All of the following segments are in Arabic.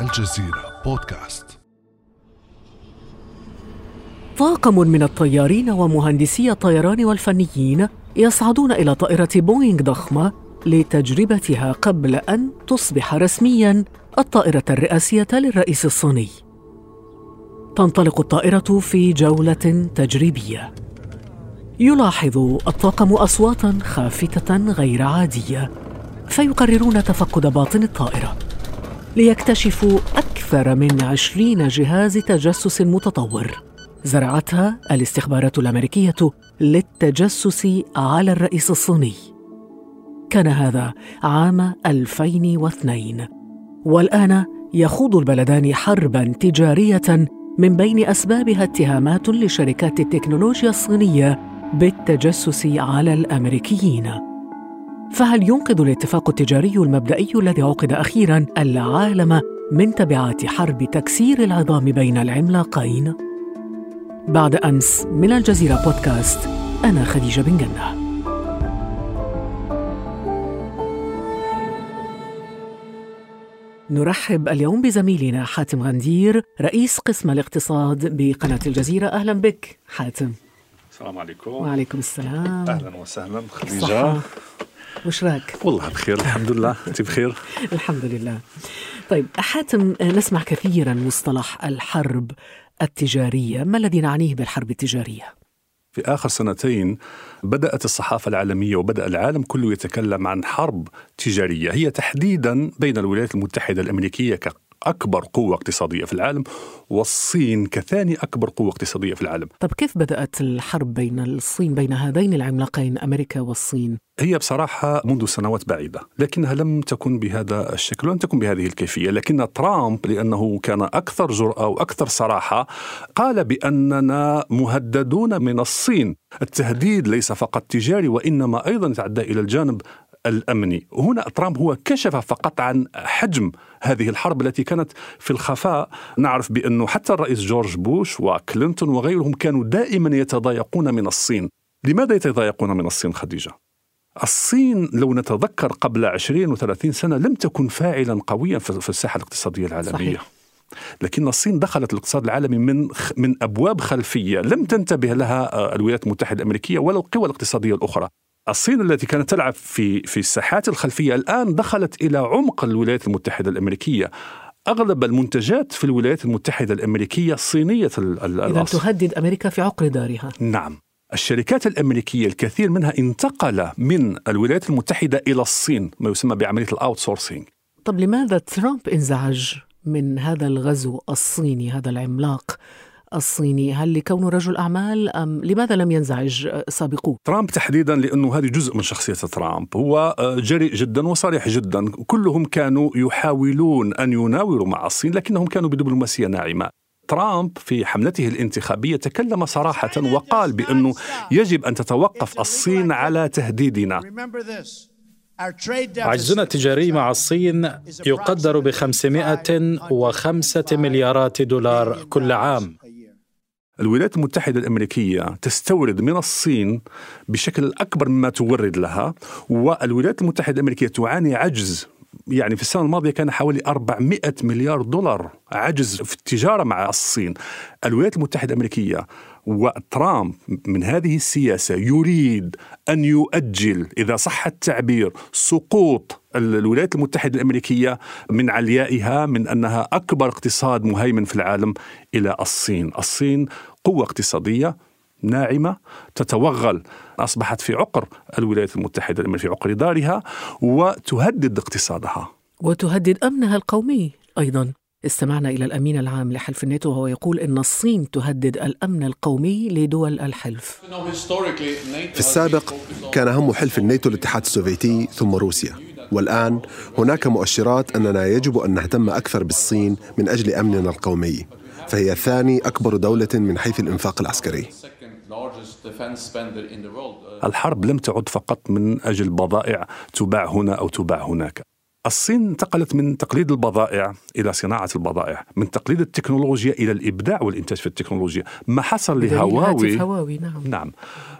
الجزيرة بودكاست طاقم من الطيارين ومهندسي الطيران والفنيين يصعدون إلى طائرة بوينغ ضخمة لتجربتها قبل أن تصبح رسمياً الطائرة الرئاسية للرئيس الصيني. تنطلق الطائرة في جولة تجريبية. يلاحظ الطاقم أصواتاً خافتة غير عادية، فيقررون تفقد باطن الطائرة. ليكتشفوا أكثر من عشرين جهاز تجسس متطور. زرعتها الاستخبارات الأمريكية للتجسس على الرئيس الصيني. كان هذا عام 2002 والآن يخوض البلدان حربا تجارية من بين أسبابها اتهامات لشركات التكنولوجيا الصينية بالتجسس على الأمريكيين. فهل ينقذ الاتفاق التجاري المبدئي الذي عقد أخيرا العالم من تبعات حرب تكسير العظام بين العملاقين؟ بعد أمس من الجزيرة بودكاست أنا خديجة بن جنة. نرحب اليوم بزميلنا حاتم غندير رئيس قسم الاقتصاد بقناة الجزيرة. أهلا بك حاتم. السلام عليكم. وعليكم السلام. أهلا وسهلا خديجة. الصحة. وش راك؟ والله بخير الحمد لله. أنت بخير؟ الحمد لله طيب حاتم نسمع كثيرا مصطلح الحرب التجارية. ما الذي نعنيه بالحرب التجارية؟ في آخر سنتين بدأت الصحافة العالمية وبدأ العالم كله يتكلم عن حرب تجارية. هي تحديدا بين الولايات المتحدة الأمريكية كاكبر قوة اقتصادية في العالم والصين كثاني أكبر قوة اقتصادية في العالم. طب كيف بدأت الحرب بين الصين بين هذين العملاقين أمريكا والصين؟ هي بصراحة منذ سنوات بعيدة لكنها لم تكن بهذا الشكل ولم تكن بهذه الكيفية لكن ترامب لأنه كان أكثر جرأة وأكثر صراحة قال بأننا مهددون من الصين. التهديد ليس فقط تجاري وإنما أيضا يتعدى إلى الجانب الامني، هنا ترامب هو كشف فقط عن حجم هذه الحرب التي كانت في الخفاء، نعرف بأنه حتى الرئيس جورج بوش وكلينتون وغيرهم كانوا دائما يتضايقون من الصين، لماذا يتضايقون من الصين خديجة؟ الصين لو نتذكر قبل 20 و30 سنة لم تكن فاعلا قويا في الساحة الاقتصادية العالمية صحيح. لكن الصين دخلت الاقتصاد العالمي من من أبواب خلفية لم تنتبه لها الولايات المتحدة الأمريكية ولا القوى الاقتصادية الأخرى. الصين التي كانت تلعب في في الساحات الخلفية الآن دخلت إلى عمق الولايات المتحدة الأمريكية. أغلب المنتجات في الولايات المتحدة الأمريكية صينية إذا تهدد أمريكا في عقر دارها. نعم. الشركات الأمريكية الكثير منها انتقل من الولايات المتحدة إلى الصين ما يسمى بعملية ال outsourcing طب لماذا ترامب انزعج من هذا الغزو الصيني هذا العملاق الصيني هل لكونه رجل أعمال أم لماذا لم ينزعج سابقوه؟ ترامب تحديدا لأنه هذه جزء من شخصية ترامب. هو جريء جدا وصريح جدا. كلهم كانوا يحاولون أن يناوروا مع الصين لكنهم كانوا بدبلوماسية ناعمة. ترامب في حملته الانتخابية تكلم صراحة وقال بأنه يجب أن تتوقف الصين على تهديدنا. عجزنا التجاري مع الصين يقدر ب 505 مليارات دولار كل عام. الولايات المتحدة الأمريكية تستورد من الصين بشكل أكبر مما تورد لها والولايات المتحدة الأمريكية تعاني عجز. يعني في السنة الماضية كان حوالي 400 مليار دولار عجز في التجارة مع الصين. الولايات المتحدة الأمريكية وترامب من هذه السياسة يريد أن يؤجل إذا صح التعبير سقوط الولايات المتحدة الأمريكية من عليائها من أنها أكبر اقتصاد مهيمن في العالم إلى الصين. الصين قوة اقتصادية ناعمة تتوغل أصبحت في عقر الولايات المتحدة الأمريكية في عقر دارها وتهدد اقتصادها. وتهدد أمنها القومي أيضا. استمعنا إلى الأمين العام لحلف الناتو وهو يقول أن الصين تهدد الأمن القومي لدول الحلف. في السابق كان هم حلف الناتو الاتحاد السوفيتي ثم روسيا. والآن هناك مؤشرات أننا يجب أن نهتم أكثر بالصين من أجل أمننا القومي فهي ثاني أكبر دولة من حيث الإنفاق العسكري. الحرب لم تعد فقط من أجل بضائع تباع هنا أو تباع هناك. الصين انتقلت من تقليد البضائع إلى صناعة البضائع، من تقليد التكنولوجيا إلى الإبداع والإنتاج في التكنولوجيا، ما حصل لهواوي هواوي نعم. نعم.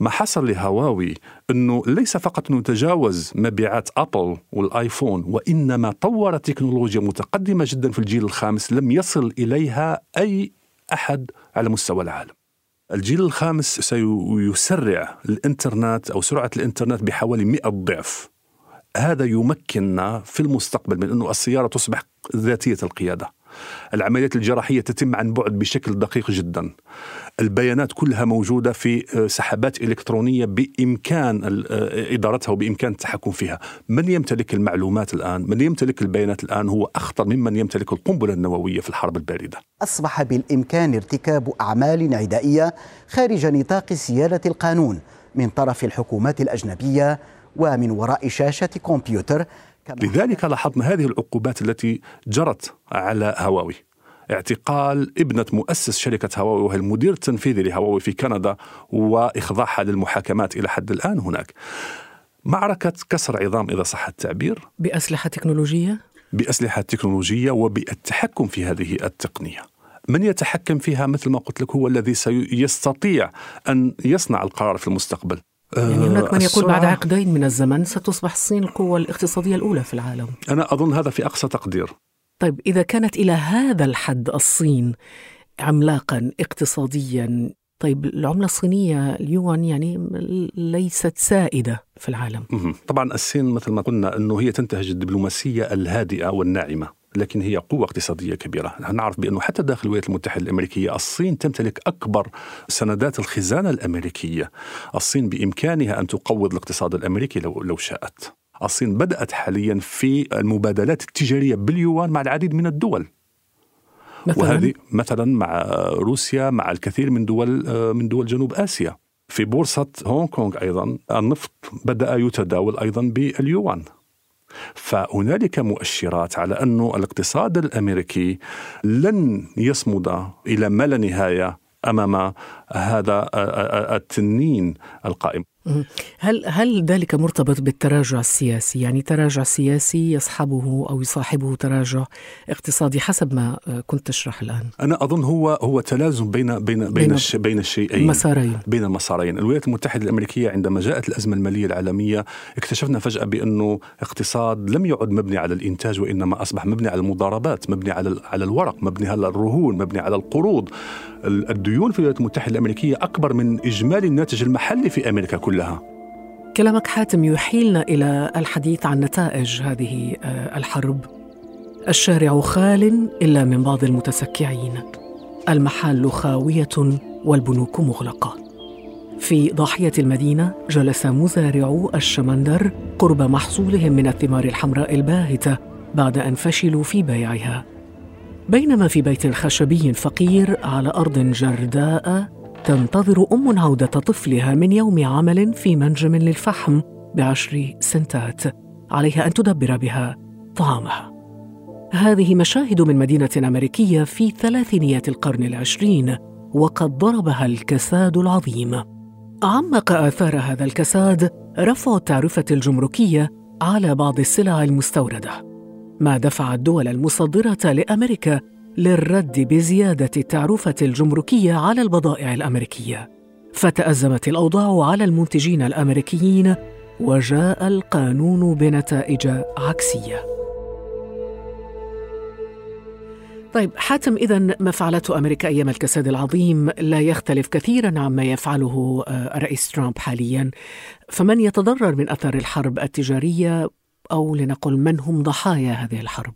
ما حصل لهواوي أنه ليس فقط أنه تجاوز مبيعات أبل والآيفون وإنما طور تكنولوجيا متقدمة جدا في الجيل الخامس لم يصل إليها أي أحد على مستوى العالم. الجيل الخامس سيسرع الإنترنت أو سرعة الإنترنت بحوالي 100 ضعف. هذا يمكننا في المستقبل من أنه السيارة تصبح ذاتية القيادة. العمليات الجراحية تتم عن بعد بشكل دقيق جدا. البيانات كلها موجودة في آه، سحبات إلكترونية بإمكان آه، إدارتها وبإمكان التحكم فيها. من يمتلك المعلومات الآن؟ من يمتلك البيانات الآن هو أخطر ممن يمتلك القنبلة النووية في الحرب الباردة. أصبح بالإمكان ارتكاب أعمال عدائية خارج نطاق سيادة القانون من طرف الحكومات الأجنبية ومن وراء شاشة كمبيوتر لذلك لاحظنا هذه العقوبات التي جرت على هواوي. اعتقال ابنة مؤسس شركة هواوي وهي المدير التنفيذي لهواوي في كندا وإخضاعها للمحاكمات إلى حد الآن هناك. معركة كسر عظام إذا صح التعبير؟ بأسلحة تكنولوجية؟ بأسلحة تكنولوجية وبالتحكم في هذه التقنية. من يتحكم فيها؟ مثل ما قلت لك هو الذي سيستطيع أن يصنع القرار في المستقبل. يعني هناك من يقول بعد عقدين من الزمن ستصبح الصين القوة الاقتصادية الأولى في العالم. أنا أظن هذا في أقصى تقدير. طيب إذا كانت إلى هذا الحد الصين عملاقا اقتصاديا طيب العملة الصينية اليوان يعني ليست سائدة في العالم. طبعا الصين مثل ما قلنا أنه هي تنتهج الدبلوماسية الهادئة والناعمة. لكن هي قوة اقتصادية كبيرة. نعرف بأنه حتى داخل الولايات المتحدة الأمريكية الصين تمتلك أكبر سندات الخزانة الأمريكية. الصين بإمكانها أن تقوض الاقتصاد الأمريكي لو, لو شاءت. الصين بدأت حاليا في المبادلات التجارية باليوان مع العديد من الدول. مثلا؟ وهذه مثلا مع روسيا مع الكثير من دول من دول جنوب آسيا. في بورصة هونغ كونغ أيضا النفط بدأ يتداول أيضا باليوان. فهنالك مؤشرات على أن الاقتصاد الأمريكي لن يصمد إلى ما لا نهاية أمام هذا التنين القائم. هل هل ذلك مرتبط بالتراجع السياسي؟ يعني تراجع سياسي يصحبه أو يصاحبه تراجع اقتصادي حسب ما كنت تشرح الآن. أنا أظن هو هو تلازم بين بين بين الش بين الشيئين مسارين بين المسارين، الولايات المتحدة الأمريكية عندما جاءت الأزمة المالية العالمية اكتشفنا فجأة بأنه اقتصاد لم يعد مبني على الإنتاج وإنما أصبح مبني على المضاربات، مبني على على الورق، مبني على الرهون، مبني على القروض. الديون في الولايات المتحدة الأمريكية أكبر من إجمالي الناتج المحلي في أمريكا كلها. كلامك حاتم يحيلنا إلى الحديث عن نتائج هذه آه، الحرب. الشارع خال إلا من بعض المتسكعين. المحال خاوية والبنوك مغلقة. في ضاحية المدينة جلس مزارعو الشمندر قرب محصولهم من الثمار الحمراء الباهتة بعد أن فشلوا في بيعها. بينما في بيت خشبي فقير على أرض جرداء تنتظر أم عودة طفلها من يوم عمل في منجم للفحم بعشر سنتات. عليها أن تدبر بها طعامها. هذه مشاهد من مدينة أمريكية في ثلاثينيات القرن العشرين وقد ضربها الكساد العظيم. عمق آثار هذا الكساد رفع التعرفة الجمركية على بعض السلع المستوردة. ما دفع الدول المصدرة لأمريكا للرد بزيادة التعرفة الجمركية على البضائع الأمريكية. فتأزمت الأوضاع على المنتجين الأمريكيين وجاء القانون بنتائج عكسية. طيب حاتم إذا ما فعلته أمريكا أيام الكساد العظيم لا يختلف كثيرا عما يفعله آه، الرئيس ترامب حاليا. فمن يتضرر من أثر الحرب التجارية؟ أو لنقل من هم ضحايا هذه الحرب.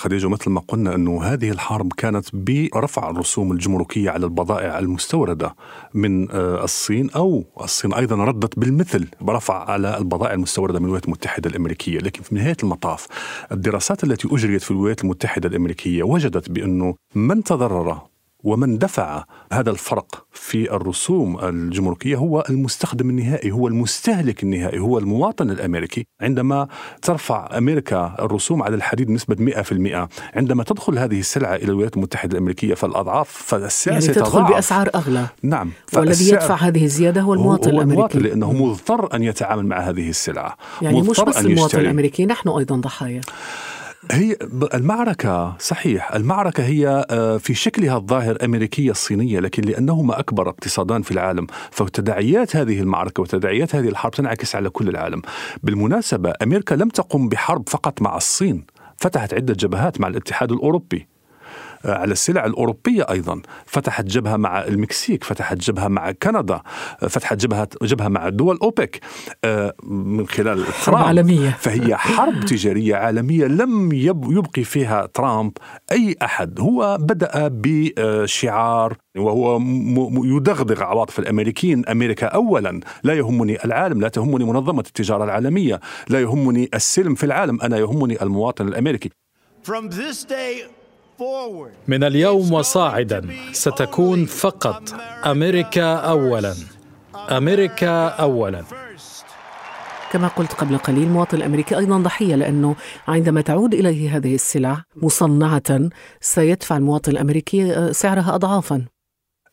خديجة مثل ما قلنا أنه هذه الحرب كانت برفع الرسوم الجمركية على البضائع المستوردة من آه، الصين أو الصين أيضا ردت بالمثل برفع على البضائع المستوردة من الولايات المتحدة الأمريكية. لكن في نهاية المطاف الدراسات التي أجريت في الولايات المتحدة الأمريكية وجدت بأنه من تضرر ومن دفع هذا الفرق في الرسوم الجمركية هو المستخدم النهائي هو المستهلك النهائي هو المواطن الأمريكي. عندما ترفع أمريكا الرسوم على الحديد بنسبه 100% عندما تدخل هذه السلعة إلى الولايات المتحدة الأمريكية فالأضعاف فالسعر يعني تدخل بأسعار أغلى. نعم والذي يدفع هذه الزيادة هو المواطن هو الأمريكي. المواطن لأنه مضطر أن يتعامل مع هذه السلعة يعني مش بس المواطن الأمريكي نحن أيضا ضحايا. هي المعركة صحيح المعركة هي آه، في شكلها الظاهر أمريكية الصينية لكن لأنهما أكبر اقتصادان في العالم فتداعيات هذه المعركة وتداعيات هذه الحرب تنعكس على كل العالم. بالمناسبة أمريكا لم تقم بحرب فقط مع الصين فتحت عدة جبهات مع الاتحاد الأوروبي. على السلع الأوروبية أيضا. فتحت جبهة مع المكسيك فتحت جبهة مع كندا فتحت جبهة جبهة مع دول أوبك آه، من خلال حرب عالمية. فهي حرب تجارية عالمية لم يبقي فيها ترامب أي أحد. هو بدأ بشعار وهو يدغدغ عواطف الأمريكيين. أمريكا اولا لا يهمني العالم لا تهمني منظمة التجارة العالمية لا يهمني السلم في العالم أنا يهمني المواطن الأمريكي. From this day من اليوم وصاعدا ستكون فقط أمريكا اولا. أمريكا اولا. كما قلت قبل قليل المواطن الامريكي أيضا ضحية لأنه عندما تعود إليه هذه السلع مصنعة سيدفع المواطن الأمريكي سعرها اضعافا.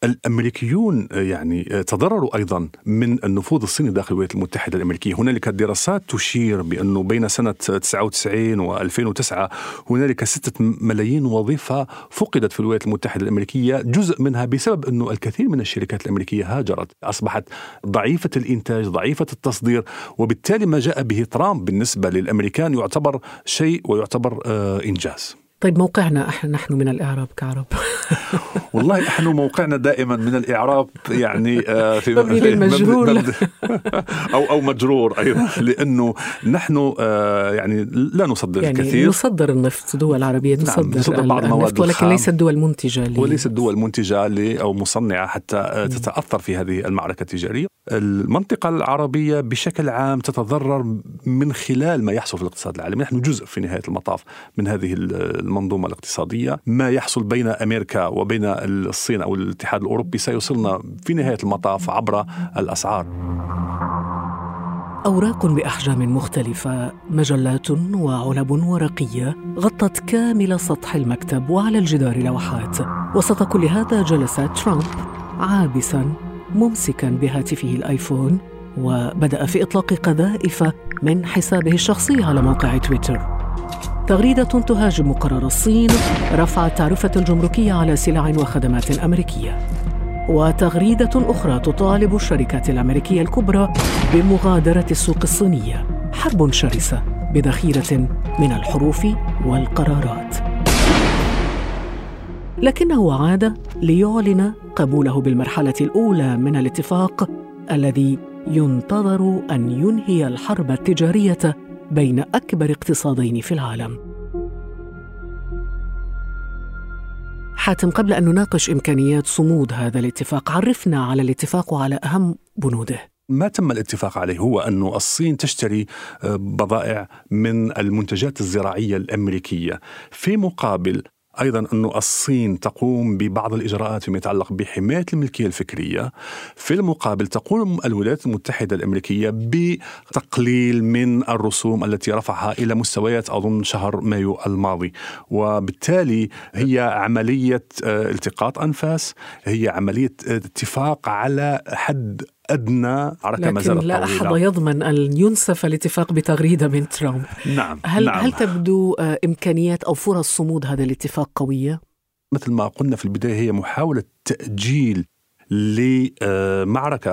الأمريكيون يعني تضرروا أيضا من النفوذ الصيني داخل الولايات المتحدة الأمريكية، هنالك دراسات تشير بأنه بين سنة 99 و2009 هنالك 6 ملايين وظيفة فقدت في الولايات المتحدة الأمريكية، جزء منها بسبب أنه الكثير من الشركات الأمريكية هاجرت، أصبحت ضعيفة الإنتاج، ضعيفة التصدير، وبالتالي ما جاء به ترامب بالنسبة للأمريكان يعتبر شيء ويعتبر آه إنجاز. طيب موقعنا نحن من الإعراب كعرب. والله إحنا موقعنا دائما من الإعراب يعني آه، في مبني للمجرور أو أو مجرور أيضا لأنه نحن آه، يعني لا نصدر يعني الكثير. نصدر النفط دول عربية تصدر, نعم نصدر بعض النفط ولكن ليست دول منتجة لي. وليست دول منتجة لي أو مصنعة حتى آه، تتأثر في هذه المعركة التجارية. المنطقة العربية بشكل عام تتضرر من خلال ما يحصل في الاقتصاد العالمي. نحن جزء في نهاية المطاف من هذه المنظومة الاقتصادية ما يحصل بين أمريكا وبين الصين أو الاتحاد الأوروبي سيوصلنا في نهاية المطاف عبر الأسعار أوراق بأحجام مختلفة، مجلات وعلب ورقية غطت كامل سطح المكتب وعلى الجدار لوحات. وسط كل هذا جلس ترامب عابسا ممسكا بهاتفه الآيفون وبدأ في إطلاق قذائف من حسابه الشخصي على موقع تويتر. تغريدة تهاجم قرار الصين رفع التعرفة الجمركية على سلع وخدمات أمريكية وتغريدة أخرى تطالب الشركات الأمريكية الكبرى بمغادرة السوق الصينية. حرب شرسة بذخيرة من الحروف والقرارات. لكنه عاد ليعلن قبوله بالمرحلة الأولى من الاتفاق الذي ينتظر أن ينهي الحرب التجارية بين أكبر اقتصادين في العالم. حاتم قبل أن نناقش إمكانيات صمود هذا الاتفاق عرفنا على الاتفاق وعلى أهم بنوده. ما تم الاتفاق عليه هو أن الصين تشتري آه، بضائع من المنتجات الزراعية الأمريكية. في مقابل أيضا أن الصين تقوم ببعض الإجراءات فيما يتعلق بحماية الملكية الفكرية. في المقابل تقوم الولايات المتحدة الأمريكية بتقليل من الرسوم التي رفعها إلى مستويات أظن شهر مايو الماضي. وبالتالي هي عملية آه، التقاط أنفاس هي عملية اتفاق على حد أدنى حركه ما زالت لا أحد يضمن أن ينسف الاتفاق بتغريدة من ترامب نعم هل نعم. هل تبدو آه، إمكانيات أو فرص صمود هذا الاتفاق قوية؟ مثل ما قلنا في البداية هي محاولة تأجيل لمعركة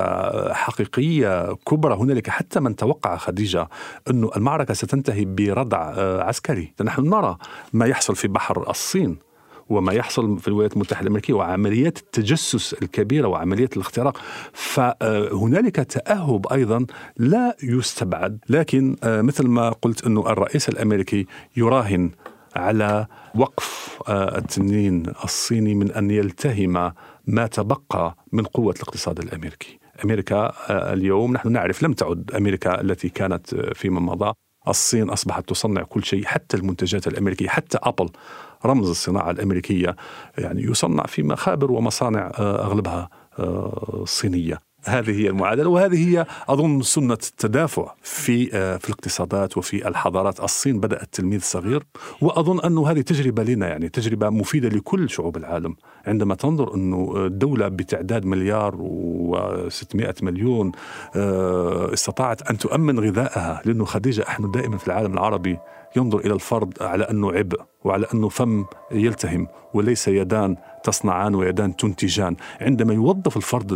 حقيقية كبرى هنالك حتى من توقع خديجة أن المعركة ستنتهي بردع آه، عسكري نحن نرى ما يحصل في بحر الصين وما يحصل في الولايات المتحدة الأمريكية وعمليات التجسس الكبيرة وعمليات الاختراق فهنالك تأهب أيضا لا يستبعد لكن آه، مثل ما قلت أنه الرئيس الأمريكي يراهن على وقف آه، التنين الصيني من أن يلتهم ما تبقى من قوة الاقتصاد الأمريكي. أمريكا آه، اليوم نحن نعرف لم تعد أمريكا التي كانت فيما مضى الصين أصبحت تصنع كل شيء حتى المنتجات الأمريكية حتى أبل رمز الصناعة الأمريكية يعني يصنع في مخابر ومصانع آه، أغلبها آه، صينية. هذه هي المعادلة وهذه هي أظن سنة التدافع في آه، في الاقتصادات وفي الحضارات. الصين بدأت تلميذ صغير وأظن أنه هذه تجربة لنا يعني تجربة مفيدة لكل شعوب العالم. عندما تنظر أنه دوله بتعداد مليار و600 مليون آه، استطاعت أن تؤمن غذائها لأنه خديجة إحنا دائما في العالم العربي ينظر إلى الفرد على أنه عبء وعلى أنه فم يلتهم وليس يدان. تصنعان ويدان تنتجان عندما يوظف الفرد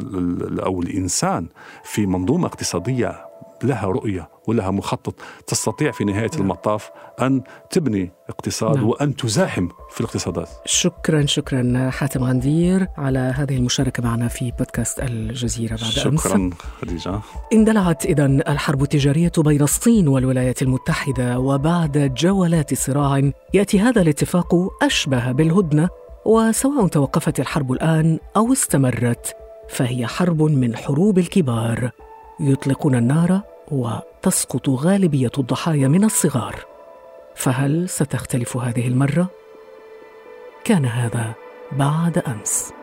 أو الإنسان في منظومة اقتصادية لها رؤية ولها مخطط تستطيع في نهاية نعم. المطاف أن تبني اقتصاد نعم. وأن تزاحم في الاقتصادات. شكرا شكرا حاتم غندير على هذه المشاركة معنا في بودكاست الجزيرة بعد شكرا أمس. شكرا خديجة. اندلعت اذا الحرب التجارية بين الصين والولايات المتحدة وبعد جولات صراع يأتي هذا الاتفاق أشبه بالهدنة وسواء توقفت الحرب الآن أو استمرت فهي حرب من حروب الكبار. يطلقون النار وتسقط غالبية الضحايا من الصغار. فهل ستختلف هذه المرة؟ كان هذا بعد أمس.